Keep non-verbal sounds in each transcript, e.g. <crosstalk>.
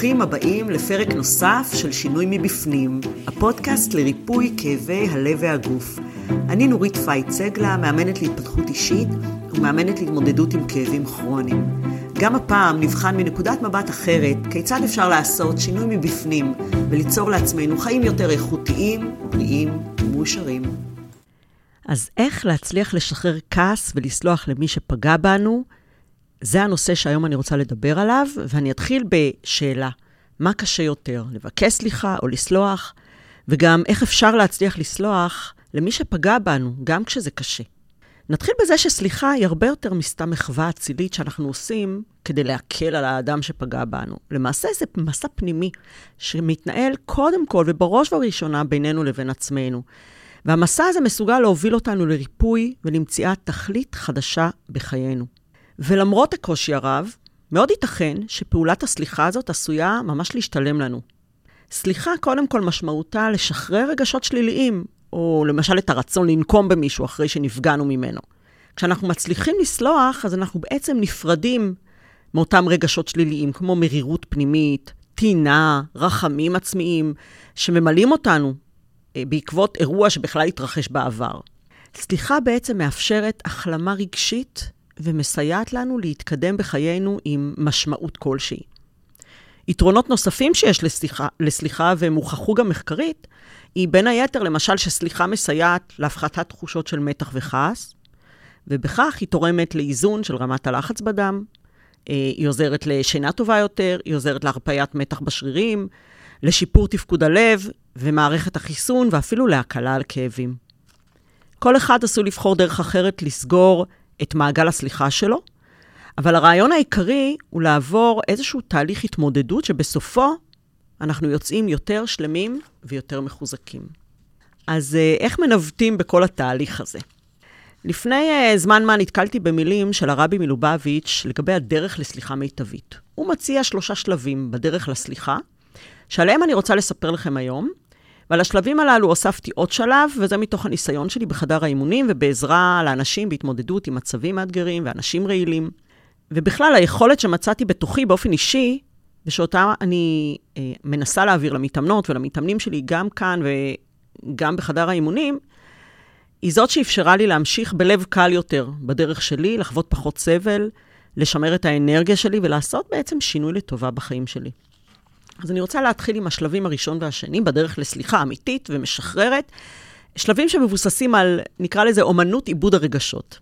ברוכים הבאים לפרק נוסף של שינוי מבפנים, הפודקאסט לריפוי כאבי הלב והגוף. אני נורית פייט סגלה, מאמנת להתפתחות אישית ומאמנת להתמודדות עם כאבים כרוניים. גם הפעם נבחן מנקודת מבט אחרת כיצד אפשר לעשות שינוי מבפנים וליצור לעצמנו חיים יותר איכותיים, בריאים ומאושרים. אז איך להצליח לשחרר כעס ולסלוח למי שפגע בנו? זה הנושא שהיום אני רוצה לדבר עליו, ואני אתחיל בשאלה, מה קשה יותר, לבקש סליחה או לסלוח? וגם איך אפשר להצליח לסלוח למי שפגע בנו, גם כשזה קשה. נתחיל בזה שסליחה היא הרבה יותר מסתם מחווה אצילית שאנחנו עושים כדי להקל על האדם שפגע בנו. למעשה זה מסע פנימי שמתנהל קודם כל ובראש ובראשונה בינינו לבין עצמנו. והמסע הזה מסוגל להוביל אותנו לריפוי ולמציאת תכלית חדשה בחיינו. ולמרות הקושי הרב, מאוד ייתכן שפעולת הסליחה הזאת עשויה ממש להשתלם לנו. סליחה, קודם כל, משמעותה לשחרר רגשות שליליים, או למשל את הרצון לנקום במישהו אחרי שנפגענו ממנו. כשאנחנו מצליחים לסלוח, אז אנחנו בעצם נפרדים מאותם רגשות שליליים, כמו מרירות פנימית, טינה, רחמים עצמיים, שממלאים אותנו אה, בעקבות אירוע שבכלל התרחש בעבר. סליחה בעצם מאפשרת החלמה רגשית ומסייעת לנו להתקדם בחיינו עם משמעות כלשהי. יתרונות נוספים שיש לסליחה, לסליחה והם הוכחו גם מחקרית, היא בין היתר, למשל, שסליחה מסייעת להפחתת תחושות של מתח וכעס, ובכך היא תורמת לאיזון של רמת הלחץ בדם, אה, היא עוזרת לשינה טובה יותר, היא עוזרת להרפיית מתח בשרירים, לשיפור תפקוד הלב ומערכת החיסון, ואפילו להקלה על כאבים. כל אחד עשוי לבחור דרך אחרת לסגור את מעגל הסליחה שלו, אבל הרעיון העיקרי הוא לעבור איזשהו תהליך התמודדות שבסופו אנחנו יוצאים יותר שלמים ויותר מחוזקים. אז אה, איך מנווטים בכל התהליך הזה? לפני uh, זמן מה נתקלתי במילים של הרבי מלובביץ' לגבי הדרך לסליחה מיטבית. הוא מציע שלושה שלבים בדרך לסליחה, שעליהם אני רוצה לספר לכם היום, ועל השלבים הללו הוספתי עוד שלב, וזה מתוך הניסיון שלי בחדר האימונים ובעזרה לאנשים בהתמודדות עם מצבים מאתגרים ואנשים רעילים. ובכלל, היכולת שמצאתי בתוכי באופן אישי, ושאותה אני אה, מנסה להעביר למתאמנות ולמתאמנים שלי, גם כאן וגם בחדר האימונים, היא זאת שאפשרה לי להמשיך בלב קל יותר בדרך שלי, לחוות פחות סבל, לשמר את האנרגיה שלי ולעשות בעצם שינוי לטובה בחיים שלי. אז אני רוצה להתחיל עם השלבים הראשון והשני בדרך לסליחה אמיתית ומשחררת, שלבים שמבוססים על, נקרא לזה, אומנות עיבוד הרגשות.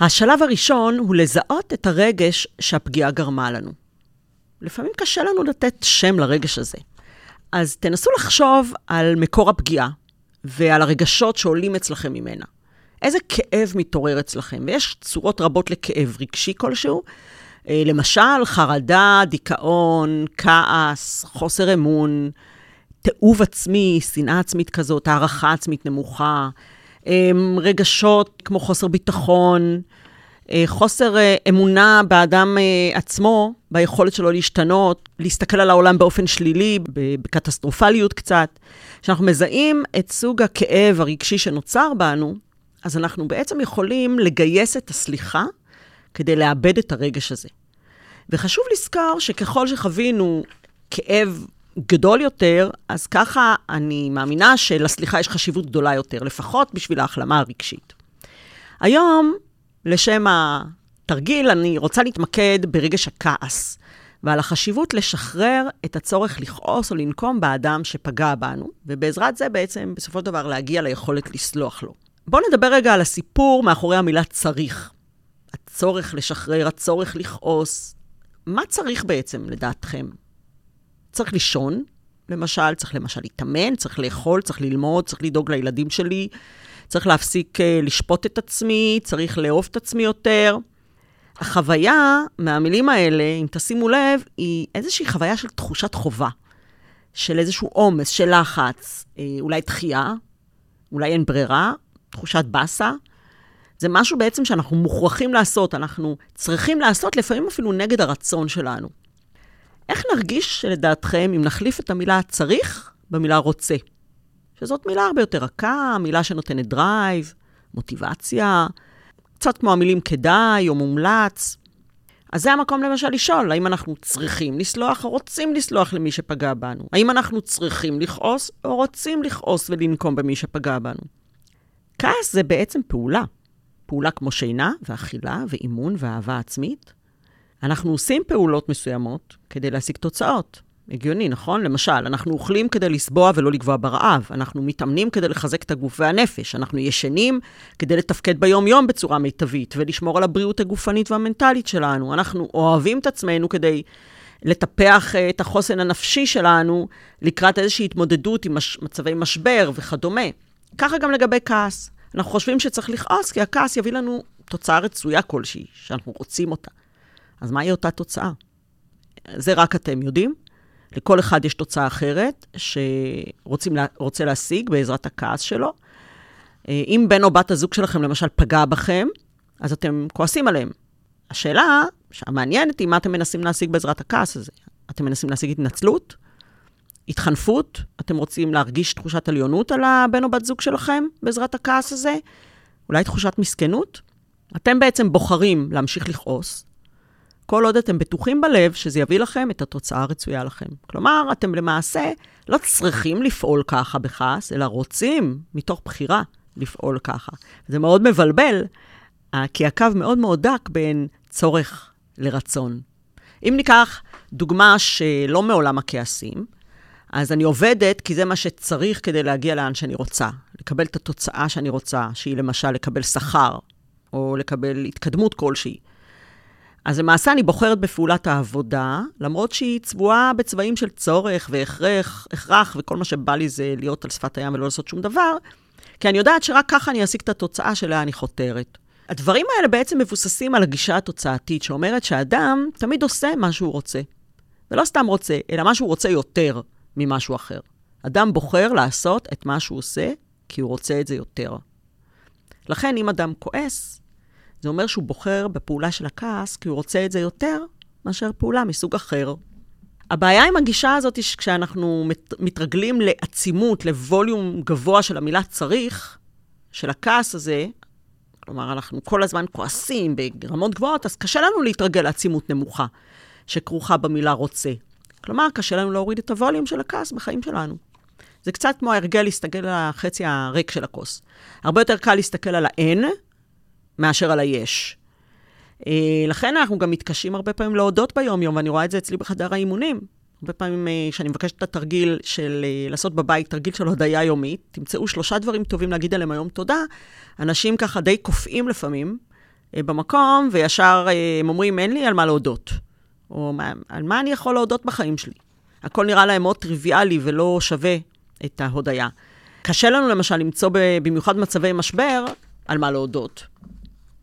השלב הראשון הוא לזהות את הרגש שהפגיעה גרמה לנו. לפעמים קשה לנו לתת שם לרגש הזה. אז תנסו לחשוב על מקור הפגיעה ועל הרגשות שעולים אצלכם ממנה. איזה כאב מתעורר אצלכם? ויש צורות רבות לכאב רגשי כלשהו, למשל, חרדה, דיכאון, כעס, חוסר אמון, תיעוב עצמי, שנאה עצמית כזאת, הערכה עצמית נמוכה, אמ, רגשות כמו חוסר ביטחון, אה, חוסר אה, אמונה באדם עצמו, ביכולת שלו להשתנות, להסתכל על העולם באופן שלילי, בקטסטרופליות קצת. כשאנחנו מזהים את סוג הכאב הרגשי שנוצר בנו, אז אנחנו בעצם יכולים לגייס את הסליחה כדי לאבד את הרגש הזה. וחשוב לזכור שככל שחווינו כאב גדול יותר, אז ככה אני מאמינה שלסליחה יש חשיבות גדולה יותר, לפחות בשביל ההחלמה הרגשית. היום, לשם התרגיל, אני רוצה להתמקד ברגש הכעס, ועל החשיבות לשחרר את הצורך לכעוס או לנקום באדם שפגע בנו, ובעזרת זה בעצם, בסופו של דבר, להגיע ליכולת לסלוח לו. בואו נדבר רגע על הסיפור מאחורי המילה צריך. הצורך לשחרר, הצורך לכעוס. מה צריך בעצם, לדעתכם? צריך לישון, למשל, צריך למשל להתאמן, צריך לאכול, צריך ללמוד, צריך לדאוג לילדים שלי, צריך להפסיק uh, לשפוט את עצמי, צריך לאהוב את עצמי יותר. החוויה מהמילים האלה, אם תשימו לב, היא איזושהי חוויה של תחושת חובה, של איזשהו עומס, של לחץ, אה, אולי דחייה, אולי אין ברירה, תחושת באסה. זה משהו בעצם שאנחנו מוכרחים לעשות, אנחנו צריכים לעשות, לפעמים אפילו נגד הרצון שלנו. איך נרגיש, לדעתכם, אם נחליף את המילה צריך במילה רוצה? שזאת מילה הרבה יותר רכה, מילה שנותנת drive, מוטיבציה, קצת כמו המילים כדאי או מומלץ. אז זה המקום למשל לשאול, האם אנחנו צריכים לסלוח או רוצים לסלוח למי שפגע בנו? האם אנחנו צריכים לכעוס או רוצים לכעוס ולנקום במי שפגע בנו? כעס זה בעצם פעולה. פעולה כמו שינה ואכילה ואימון ואהבה עצמית. אנחנו עושים פעולות מסוימות כדי להשיג תוצאות. הגיוני, נכון? למשל, אנחנו אוכלים כדי לסבוע ולא לגבוה ברעב. אנחנו מתאמנים כדי לחזק את הגוף והנפש. אנחנו ישנים כדי לתפקד ביום-יום בצורה מיטבית ולשמור על הבריאות הגופנית והמנטלית שלנו. אנחנו אוהבים את עצמנו כדי לטפח אה, את החוסן הנפשי שלנו לקראת איזושהי התמודדות עם מש... מצבי משבר וכדומה. ככה גם לגבי כעס. אנחנו חושבים שצריך לכעוס, כי הכעס יביא לנו תוצאה רצויה כלשהי, שאנחנו רוצים אותה. אז מהי אותה תוצאה? זה רק אתם יודעים. לכל אחד יש תוצאה אחרת שרוצה להשיג בעזרת הכעס שלו. אה, אם בן או בת הזוג שלכם למשל פגע בכם, אז אתם כועסים עליהם. השאלה המעניינת היא מה אתם מנסים להשיג בעזרת הכעס הזה. אתם מנסים להשיג התנצלות? התחנפות? אתם רוצים להרגיש תחושת עליונות על הבן או בת זוג שלכם בעזרת הכעס הזה? אולי תחושת מסכנות? אתם בעצם בוחרים להמשיך לכעוס, כל עוד אתם בטוחים בלב שזה יביא לכם את התוצאה הרצויה לכם. כלומר, אתם למעשה לא צריכים לפעול ככה בכעס, אלא רוצים, מתוך בחירה, לפעול ככה. זה מאוד מבלבל, אה, כי הקו מאוד מאוד דק בין צורך לרצון. אם ניקח דוגמה שלא מעולם הכעסים, אז אני עובדת כי זה מה שצריך כדי להגיע לאן שאני רוצה, לקבל את התוצאה שאני רוצה, שהיא למשל לקבל שכר, או לקבל התקדמות כלשהי. אז למעשה אני בוחרת בפעולת העבודה, למרות שהיא צבועה בצבעים של צורך והכרח, הכרח, וכל מה שבא לי זה להיות על שפת הים ולא לעשות שום דבר, כי אני יודעת שרק ככה אני אשיג את התוצאה שאליה אני חותרת. הדברים האלה בעצם מבוססים על הגישה התוצאתית, שאומרת שאדם תמיד עושה מה שהוא רוצה. ולא סתם רוצה, אלא מה שהוא רוצה יותר ממשהו אחר. אדם בוחר לעשות את מה שהוא עושה, כי הוא רוצה את זה יותר. לכן, אם אדם כועס, זה אומר שהוא בוחר בפעולה של הכעס כי הוא רוצה את זה יותר מאשר פעולה מסוג אחר. הבעיה עם הגישה הזאת היא שכשאנחנו מת, מתרגלים לעצימות, לווליום גבוה של המילה צריך, של הכעס הזה, כלומר, אנחנו כל הזמן כועסים ברמות גבוהות, אז קשה לנו להתרגל לעצימות נמוכה שכרוכה במילה רוצה. כלומר, קשה לנו להוריד את הווליום של הכעס בחיים שלנו. זה קצת כמו ההרגל להסתכל על החצי הריק של הכוס. הרבה יותר קל להסתכל על האין מאשר על היש. אה, לכן אנחנו גם מתקשים הרבה פעמים להודות ביום-יום, ואני רואה את זה אצלי בחדר האימונים. הרבה פעמים אה, כשאני מבקשת את התרגיל של אה, לעשות בבית, תרגיל של הודיה יומית, תמצאו שלושה דברים טובים להגיד עליהם היום תודה. אנשים ככה די קופאים לפעמים במקום, וישר הם אומרים, אין לי על מה להודות. או על מה אני יכול להודות בחיים שלי. הכל נראה להם מאוד טריוויאלי ולא שווה את ההודיה. קשה לנו למשל למצוא, במיוחד במצבי משבר, על מה להודות.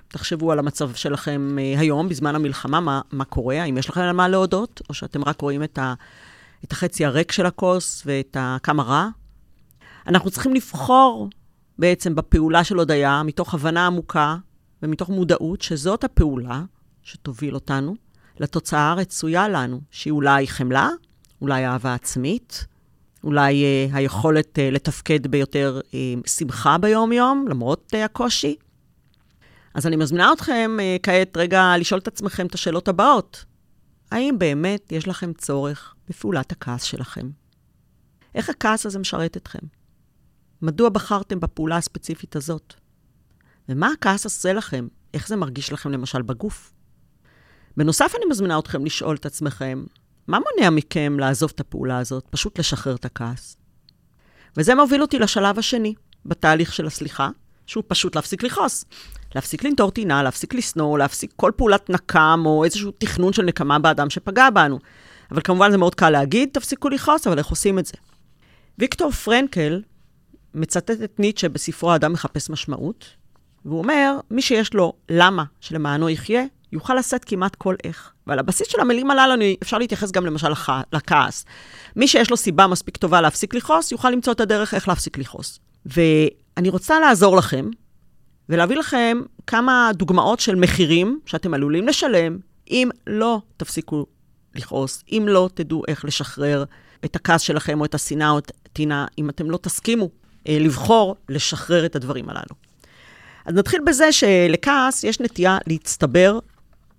תחשבו על המצב שלכם אה, היום, בזמן המלחמה, מה, מה קורה, האם יש לכם על מה להודות, או שאתם רק רואים את, ה, את החצי הריק של הכוס ואת ה, כמה רע. אנחנו צריכים לבחור בעצם בפעולה של הודיה, מתוך הבנה עמוקה ומתוך מודעות שזאת הפעולה שתוביל אותנו לתוצאה הרצויה לנו, שהיא אולי חמלה, אולי אהבה עצמית, אולי אה, היכולת אה, לתפקד ביותר אה, שמחה ביום-יום, למרות אה, הקושי. אז אני מזמינה אתכם אה, כעת רגע לשאול את עצמכם את השאלות הבאות. האם באמת יש לכם צורך בפעולת הכעס שלכם? איך הכעס הזה משרת אתכם? מדוע בחרתם בפעולה הספציפית הזאת? ומה הכעס עושה לכם? איך זה מרגיש לכם למשל בגוף? בנוסף, אני מזמינה אתכם לשאול את עצמכם, מה מונע מכם לעזוב את הפעולה הזאת, פשוט לשחרר את הכעס? וזה מוביל אותי לשלב השני בתהליך של הסליחה, שהוא פשוט להפסיק לכעוס. להפסיק לנטור טינה, להפסיק לשנוא, להפסיק כל פעולת נקם או איזשהו תכנון של נקמה באדם שפגע בנו. אבל כמובן זה מאוד קל להגיד, תפסיקו לכעוס, אבל איך עושים את זה? ויקטור פרנקל מצטט את ניטשה בספרו "האדם מחפש משמעות", והוא אומר, מי שיש לו למה שלמענו יחיה, יוכל לשאת כמעט כל איך. ועל הבסיס של המילים הללו אפשר להתייחס גם למשל לח... לכעס. מי שיש לו סיבה מספיק טובה להפסיק לכעוס, יוכל למצוא את הדרך איך להפסיק לכעוס. ואני רוצה לעזור לכם ולהביא לכם כמה דוגמאות של מחירים שאתם עלולים לשלם אם לא תפסיקו לכעוס, אם לא תדעו איך לשחרר את הכעס שלכם או את השנאה או את הטינה, אם אתם לא תסכימו אה, לבחור לשחרר את הדברים הללו. אז נתחיל בזה שלכעס יש נטייה להצטבר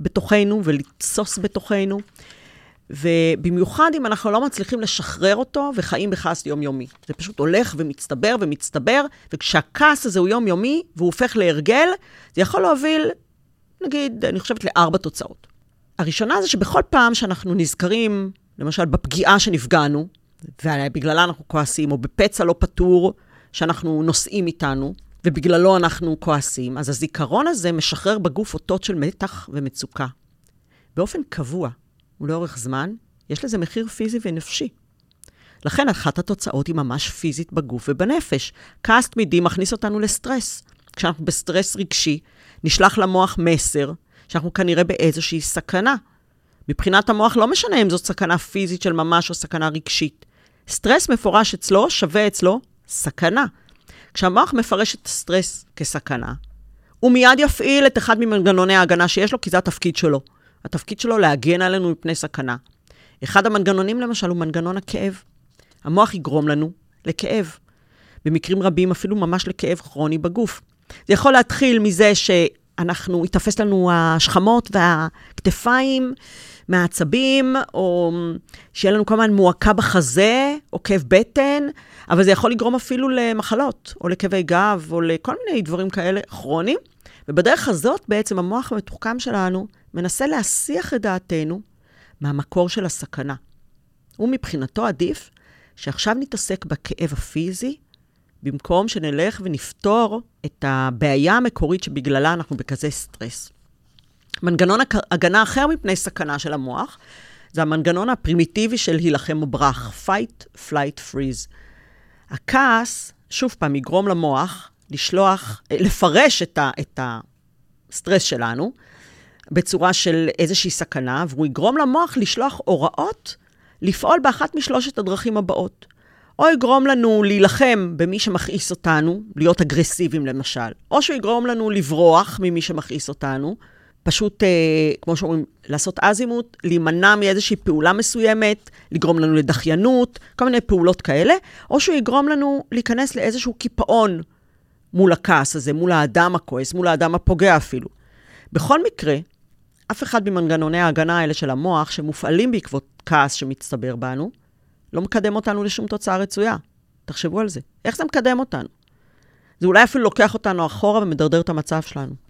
בתוכנו ולתסוס בתוכנו, ובמיוחד אם אנחנו לא מצליחים לשחרר אותו וחיים בכעס יומיומי. זה פשוט הולך ומצטבר ומצטבר, וכשהכעס הזה הוא יומיומי והוא הופך להרגל, זה יכול להוביל, נגיד, אני חושבת לארבע תוצאות. הראשונה זה שבכל פעם שאנחנו נזכרים, למשל, בפגיעה שנפגענו, ובגללה אנחנו כועסים, או בפצע לא פתור שאנחנו נושאים איתנו, ובגללו אנחנו כועסים, אז הזיכרון הזה משחרר בגוף אותות של מתח ומצוקה. באופן קבוע ולאורך זמן, יש לזה מחיר פיזי ונפשי. לכן אחת התוצאות היא ממש פיזית בגוף ובנפש. כעס תמידי מכניס אותנו לסטרס. כשאנחנו בסטרס רגשי, נשלח למוח מסר שאנחנו כנראה באיזושהי סכנה. מבחינת המוח לא משנה אם זאת סכנה פיזית של ממש או סכנה רגשית. סטרס מפורש אצלו שווה אצלו סכנה. כשהמוח מפרש את הסטרס כסכנה, הוא מיד יפעיל את אחד ממנגנוני ההגנה שיש לו, כי זה התפקיד שלו. התפקיד שלו להגן עלינו מפני סכנה. אחד המנגנונים, למשל, הוא מנגנון הכאב. המוח יגרום לנו לכאב. במקרים רבים אפילו ממש לכאב כרוני בגוף. זה יכול להתחיל מזה שאנחנו, ייתפס לנו השכמות והכתפיים מהעצבים, או שיהיה לנו כל הזמן מועקה בחזה, או כאב בטן, אבל זה יכול לגרום אפילו למחלות, או לכאבי גב, או לכל מיני דברים כאלה כרוניים. ובדרך הזאת בעצם המוח המתוחכם שלנו מנסה להסיח את דעתנו מהמקור של הסכנה. ומבחינתו עדיף שעכשיו נתעסק בכאב הפיזי, במקום שנלך ונפתור את הבעיה המקורית שבגללה אנחנו בכזה סטרס. מנגנון הגנה אחר מפני סכנה של המוח, זה המנגנון הפרימיטיבי של הילחם או ברח, fight, flight, freeze. הכעס, שוב פעם, יגרום למוח לשלוח, לפרש את, ה, את הסטרס שלנו בצורה של איזושהי סכנה, והוא יגרום למוח לשלוח הוראות לפעול באחת משלושת הדרכים הבאות. או יגרום לנו להילחם במי שמכעיס אותנו, להיות אגרסיביים למשל, או שהוא יגרום לנו לברוח ממי שמכעיס אותנו, פשוט, אה, כמו שאומרים, לעשות אזימוט, להימנע מאיזושהי פעולה מסוימת, לגרום לנו לדחיינות, כל מיני פעולות כאלה, או שהוא יגרום לנו להיכנס לאיזשהו קיפאון מול הכעס הזה, מול האדם הכועס, מול האדם הפוגע אפילו. בכל מקרה, אף אחד ממנגנוני ההגנה האלה של המוח, שמופעלים בעקבות כעס שמצטבר בנו, לא מקדם אותנו לשום תוצאה רצויה. תחשבו על זה. איך זה מקדם אותנו? זה אולי אפילו לוקח אותנו אחורה ומדרדר את המצב שלנו.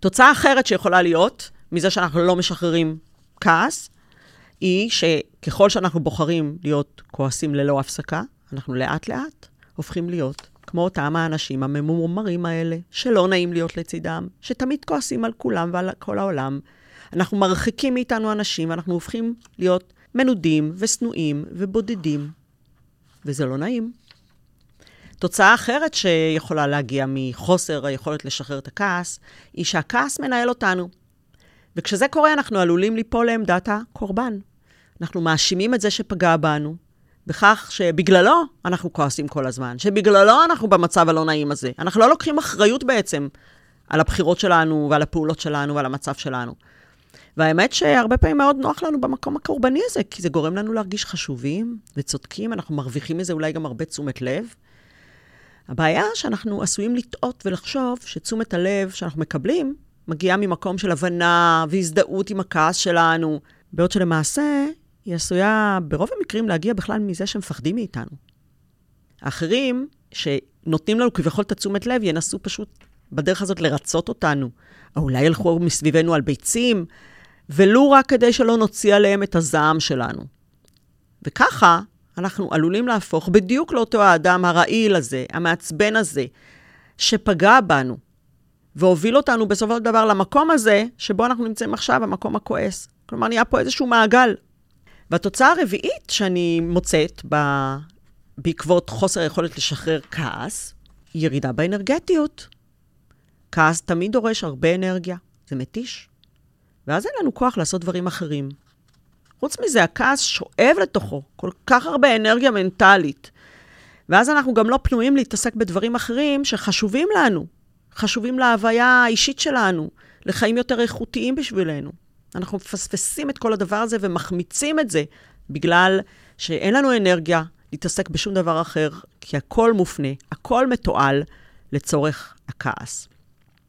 תוצאה אחרת שיכולה להיות, מזה שאנחנו לא משחררים כעס, היא שככל שאנחנו בוחרים להיות כועסים ללא הפסקה, אנחנו לאט-לאט הופכים להיות כמו אותם האנשים הממומרים האלה, שלא נעים להיות לצידם, שתמיד כועסים על כולם ועל כל העולם. אנחנו מרחיקים מאיתנו אנשים, ואנחנו הופכים להיות מנודים ושנואים ובודדים, וזה לא נעים. תוצאה אחרת שיכולה להגיע מחוסר היכולת לשחרר את הכעס, היא שהכעס מנהל אותנו. וכשזה קורה, אנחנו עלולים ליפול לעמדת הקורבן. אנחנו מאשימים את זה שפגע בנו, בכך שבגללו אנחנו כועסים כל הזמן, שבגללו אנחנו במצב הלא נעים הזה. אנחנו לא לוקחים אחריות בעצם על הבחירות שלנו ועל הפעולות שלנו ועל המצב שלנו. והאמת שהרבה פעמים מאוד נוח לנו במקום הקורבני הזה, כי זה גורם לנו להרגיש חשובים וצודקים, אנחנו מרוויחים מזה אולי גם הרבה תשומת לב. הבעיה שאנחנו עשויים לטעות ולחשוב שתשומת הלב שאנחנו מקבלים מגיעה ממקום של הבנה והזדהות עם הכעס שלנו, בעוד שלמעשה היא עשויה ברוב המקרים להגיע בכלל מזה שמפחדים מאיתנו. האחרים, שנותנים לנו כביכול את התשומת לב, ינסו פשוט בדרך הזאת לרצות אותנו, או אולי ילכו מסביבנו על ביצים, ולו רק כדי שלא נוציא עליהם את הזעם שלנו. וככה אנחנו עלולים להפוך בדיוק לאותו האדם הרעיל הזה, המעצבן הזה, שפגע בנו, והוביל אותנו בסופו של דבר למקום הזה, שבו אנחנו נמצאים עכשיו, המקום הכועס. כלומר, נהיה פה איזשהו מעגל. והתוצאה הרביעית שאני מוצאת ב... בעקבות חוסר היכולת לשחרר כעס, היא ירידה באנרגטיות. כעס תמיד דורש הרבה אנרגיה, זה מתיש. ואז אין לנו כוח לעשות דברים אחרים. חוץ מזה, הכעס שואב לתוכו כל כך הרבה אנרגיה מנטלית. ואז אנחנו גם לא פנויים להתעסק בדברים אחרים שחשובים לנו, חשובים להוויה האישית שלנו, לחיים יותר איכותיים בשבילנו. אנחנו מפספסים את כל הדבר הזה ומחמיצים את זה בגלל שאין לנו אנרגיה להתעסק בשום דבר אחר, כי הכל מופנה, הכל מתועל לצורך הכעס.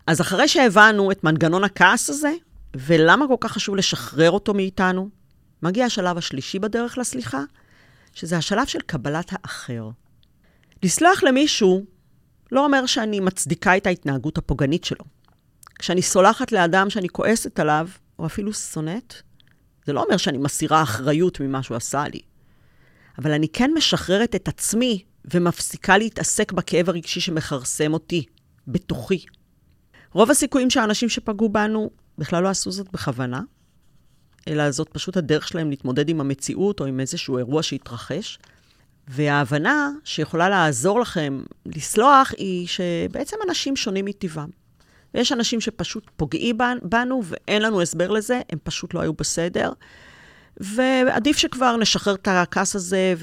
אז אחרי שהבנו את מנגנון הכעס הזה, ולמה כל כך חשוב לשחרר אותו מאיתנו? מגיע השלב השלישי בדרך לסליחה, שזה השלב של קבלת האחר. לסלוח למישהו לא אומר שאני מצדיקה את ההתנהגות הפוגענית שלו. כשאני סולחת לאדם שאני כועסת עליו, או אפילו שונאת, זה לא אומר שאני מסירה אחריות ממה שהוא עשה לי. אבל אני כן משחררת את עצמי ומפסיקה להתעסק בכאב הרגשי שמכרסם אותי, בתוכי. רוב הסיכויים שהאנשים שפגעו בנו בכלל לא עשו זאת בכוונה, אלא זאת פשוט הדרך שלהם להתמודד עם המציאות או עם איזשהו אירוע שהתרחש. וההבנה שיכולה לעזור לכם לסלוח היא שבעצם אנשים שונים מטבעם. ויש אנשים שפשוט פוגעים בנו ואין לנו הסבר לזה, הם פשוט לא היו בסדר. ועדיף שכבר נשחרר את הכעס הזה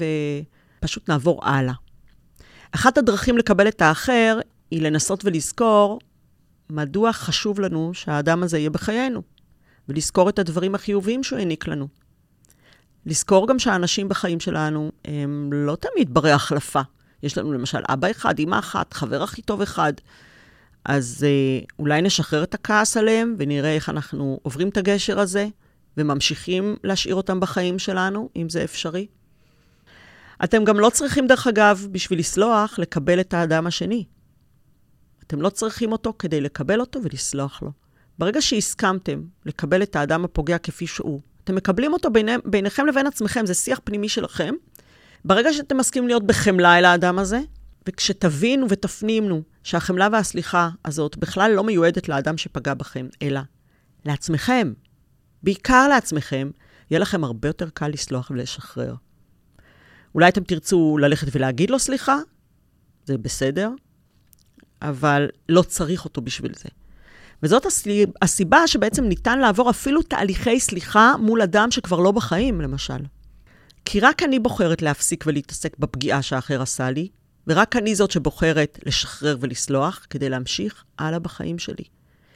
ופשוט נעבור הלאה. אחת הדרכים לקבל את האחר היא לנסות ולזכור מדוע חשוב לנו שהאדם הזה יהיה בחיינו, ולזכור את הדברים החיוביים שהוא העניק לנו. לזכור גם שהאנשים בחיים שלנו הם לא תמיד ברי החלפה. יש לנו למשל אבא אחד, אמא אחת, חבר הכי טוב אחד. אז אה, אולי נשחרר את הכעס עליהם ונראה איך אנחנו עוברים את הגשר הזה וממשיכים להשאיר אותם בחיים שלנו, אם זה אפשרי. אתם גם לא צריכים, דרך אגב, בשביל לסלוח, לקבל את האדם השני. אתם לא צריכים אותו כדי לקבל אותו ולסלוח לו. ברגע שהסכמתם לקבל את האדם הפוגע כפי שהוא, אתם מקבלים אותו ביני, ביניכם לבין עצמכם, זה שיח פנימי שלכם. ברגע שאתם מסכימים להיות בחמלה אל האדם הזה, וכשתבינו ותפנימו שהחמלה והסליחה הזאת בכלל לא מיועדת לאדם שפגע בכם, אלא לעצמכם, בעיקר לעצמכם, יהיה לכם הרבה יותר קל לסלוח ולשחרר. אולי אתם תרצו ללכת ולהגיד לו סליחה, זה בסדר, אבל לא צריך אותו בשביל זה. וזאת הסיבה שבעצם ניתן לעבור אפילו תהליכי סליחה מול אדם שכבר לא בחיים, למשל. כי רק אני בוחרת להפסיק ולהתעסק בפגיעה שהאחר עשה לי, ורק אני זאת שבוחרת לשחרר ולסלוח כדי להמשיך הלאה בחיים שלי.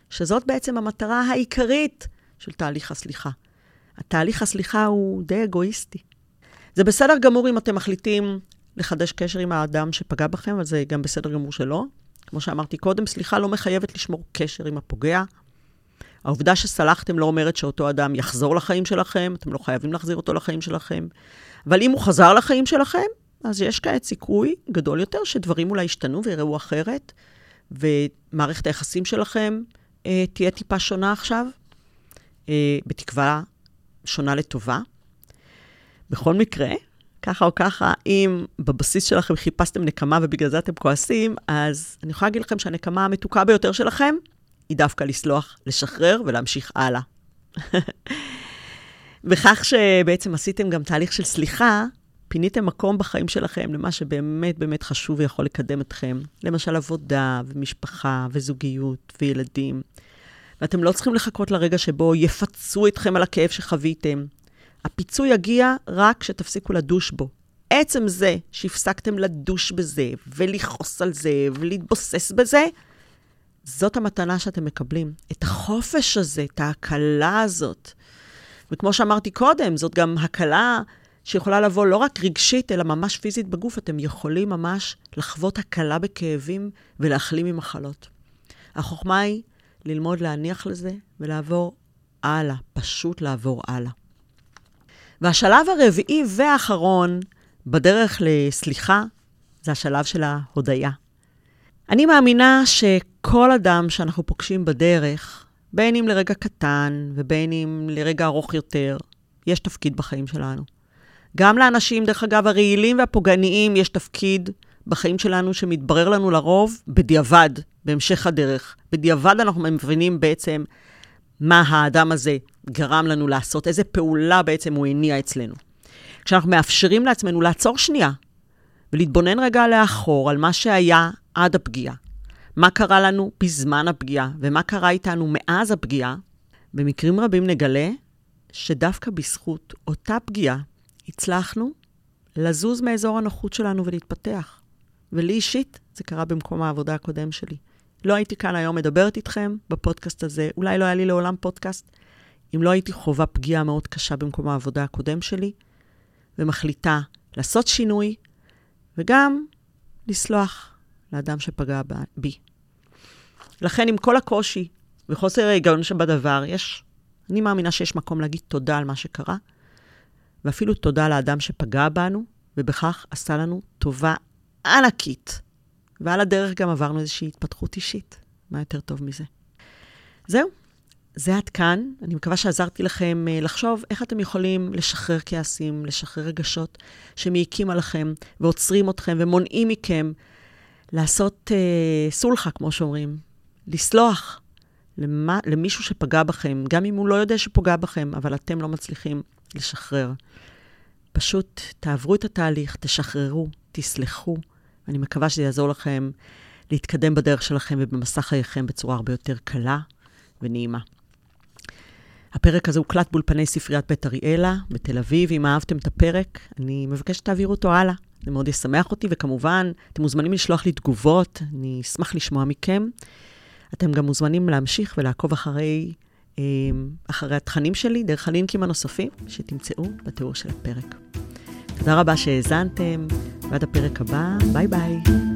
שזאת בעצם המטרה העיקרית של תהליך הסליחה. התהליך הסליחה הוא די אגואיסטי. זה בסדר גמור אם אתם מחליטים לחדש קשר עם האדם שפגע בכם, אבל זה גם בסדר גמור שלא. כמו שאמרתי קודם, סליחה לא מחייבת לשמור קשר עם הפוגע. העובדה שסלחתם לא אומרת שאותו אדם יחזור לחיים שלכם, אתם לא חייבים להחזיר אותו לחיים שלכם. אבל אם הוא חזר לחיים שלכם, אז יש כעת סיכוי גדול יותר שדברים אולי ישתנו ויראו אחרת, ומערכת היחסים שלכם אה, תהיה טיפה שונה עכשיו, אה, בתקווה שונה לטובה. בכל מקרה, ככה או ככה, אם בבסיס שלכם חיפשתם נקמה ובגלל זה אתם כועסים, אז אני יכולה להגיד לכם שהנקמה המתוקה ביותר שלכם היא דווקא לסלוח, לשחרר ולהמשיך הלאה. <laughs> בכך שבעצם עשיתם גם תהליך של סליחה, פיניתם מקום בחיים שלכם למה שבאמת באמת חשוב ויכול לקדם אתכם. למשל עבודה ומשפחה וזוגיות וילדים. ואתם לא צריכים לחכות לרגע שבו יפצו אתכם על הכאב שחוויתם. הפיצוי יגיע רק כשתפסיקו לדוש בו. עצם זה שהפסקתם לדוש בזה, ולכעוס על זה, ולהתבוסס בזה, זאת המתנה שאתם מקבלים. את החופש הזה, את ההקלה הזאת. וכמו שאמרתי קודם, זאת גם הקלה שיכולה לבוא לא רק רגשית, אלא ממש פיזית בגוף. אתם יכולים ממש לחוות הקלה בכאבים ולהחלים ממחלות. החוכמה היא ללמוד להניח לזה ולעבור הלאה, פשוט לעבור הלאה. והשלב הרביעי והאחרון בדרך לסליחה זה השלב של ההודיה. אני מאמינה שכל אדם שאנחנו פוגשים בדרך, בין אם לרגע קטן ובין אם לרגע ארוך יותר, יש תפקיד בחיים שלנו. גם לאנשים, דרך אגב, הרעילים והפוגעניים, יש תפקיד בחיים שלנו שמתברר לנו לרוב בדיעבד, בהמשך הדרך. בדיעבד אנחנו מבינים בעצם מה האדם הזה גרם לנו לעשות, איזה פעולה בעצם הוא הניע אצלנו. כשאנחנו מאפשרים לעצמנו לעצור שנייה ולהתבונן רגע לאחור על מה שהיה עד הפגיעה, מה קרה לנו בזמן הפגיעה ומה קרה איתנו מאז הפגיעה, במקרים רבים נגלה שדווקא בזכות אותה פגיעה הצלחנו לזוז מאזור הנוחות שלנו ולהתפתח. ולי אישית, זה קרה במקום העבודה הקודם שלי. לא הייתי כאן היום מדברת איתכם בפודקאסט הזה, אולי לא היה לי לעולם פודקאסט, אם לא הייתי חווה פגיעה מאוד קשה במקום העבודה הקודם שלי, ומחליטה לעשות שינוי, וגם לסלוח לאדם שפגע בי. לכן, עם כל הקושי וחוסר ההיגיון שבדבר, יש אני מאמינה שיש מקום להגיד תודה על מה שקרה, ואפילו תודה לאדם שפגע בנו, ובכך עשה לנו טובה ענקית. ועל הדרך גם עברנו איזושהי התפתחות אישית. מה יותר טוב מזה? זהו, זה עד כאן. אני מקווה שעזרתי לכם אה, לחשוב איך אתם יכולים לשחרר כעסים, לשחרר רגשות שמעיקים עליכם ועוצרים אתכם ומונעים מכם לעשות אה, סולחה, כמו שאומרים, לסלוח למה, למישהו שפגע בכם, גם אם הוא לא יודע שפוגע בכם, אבל אתם לא מצליחים לשחרר. פשוט תעברו את התהליך, תשחררו, תסלחו. אני מקווה שזה יעזור לכם להתקדם בדרך שלכם ובמסע חייכם בצורה הרבה יותר קלה ונעימה. הפרק הזה הוקלט באולפני ספריית בית אריאלה בתל אביב. אם אהבתם את הפרק, אני מבקש שתעבירו אותו הלאה. זה מאוד ישמח אותי, וכמובן, אתם מוזמנים לשלוח לי תגובות, אני אשמח לשמוע מכם. אתם גם מוזמנים להמשיך ולעקוב אחרי, אה, אחרי התכנים שלי דרך הלינקים הנוספים שתמצאו בתיאור של הפרק. תודה רבה שהאזנתם, ועד הפרק הבא, ביי ביי.